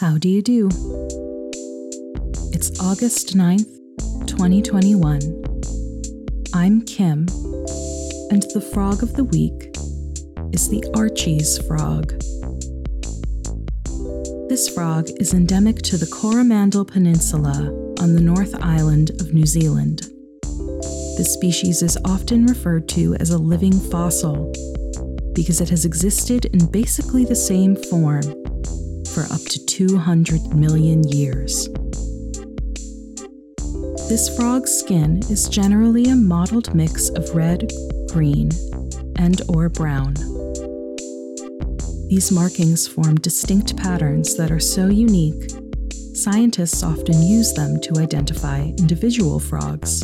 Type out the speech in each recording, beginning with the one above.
How do you do? It's August 9th, 2021. I'm Kim, and the frog of the week is the Archey's frog. This frog is endemic to the Coromandel Peninsula on the North Island of New Zealand. This species is often referred to as a living fossil because it has existed in basically the same form for up to 200 million years. This frog's skin is generally a mottled mix of red, green, and or brown. These markings form distinct patterns that are so unique, scientists often use them to identify individual frogs.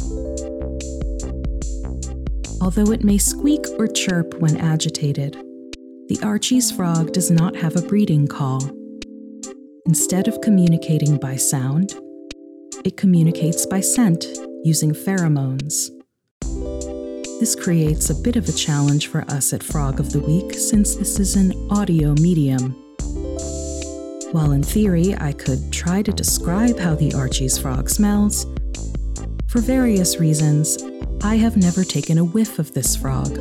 Although it may squeak or chirp when agitated, the Archey's frog does not have a breeding call. Instead of communicating by sound, it communicates by scent using pheromones. This creates a bit of a challenge for us at Frog of the Week since this is an audio medium. While in theory I could try to describe how the Archey's frog smells, for various reasons, I have never taken a whiff of this frog.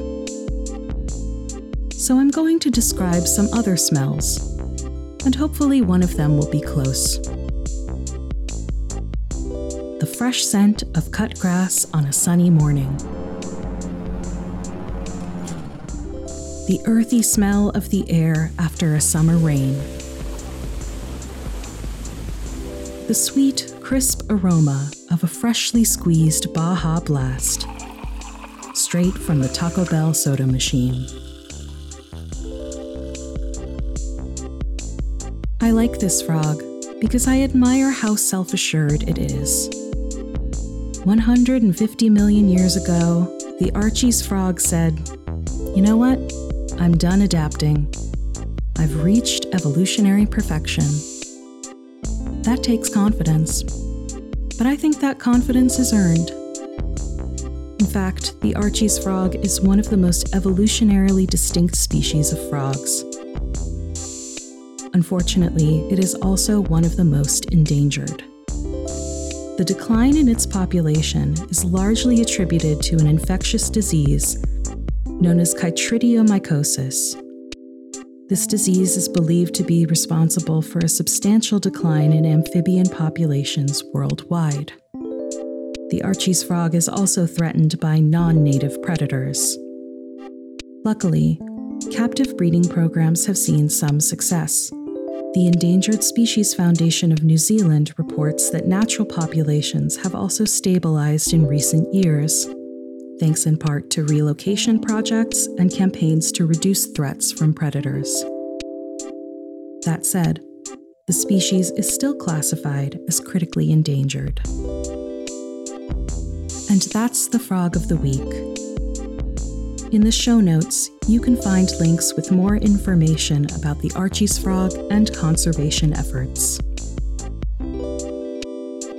So I'm going to describe some other smells and hopefully one of them will be close. The fresh scent of cut grass on a sunny morning. The earthy smell of the air after a summer rain. The sweet, crisp aroma of a freshly squeezed Baja Blast, straight from the Taco Bell soda machine. I like this frog because I admire how self assured it is. 150 million years ago, the Archey's frog said, You know what? I'm done adapting. I've reached evolutionary perfection. That takes confidence. But I think that confidence is earned. In fact, the Archey's frog is one of the most evolutionarily distinct species of frogs. Unfortunately, it is also one of the most endangered. The decline in its population is largely attributed to an infectious disease known as chytridiomycosis. This disease is believed to be responsible for a substantial decline in amphibian populations worldwide. The Archey's frog is also threatened by non native predators. Luckily, captive breeding programs have seen some success. The Endangered Species Foundation of New Zealand reports that natural populations have also stabilized in recent years, thanks in part to relocation projects and campaigns to reduce threats from predators. That said, the species is still classified as critically endangered. And that's the frog of the week. In the show notes, you can find links with more information about the Archey's frog and conservation efforts.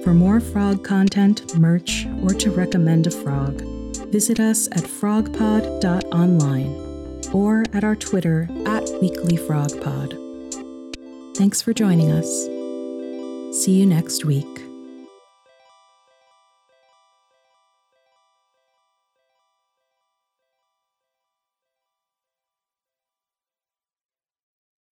For more frog content, merch, or to recommend a frog, visit us at frogpod.online or at our Twitter at weeklyfrogpod. Thanks for joining us. See you next week.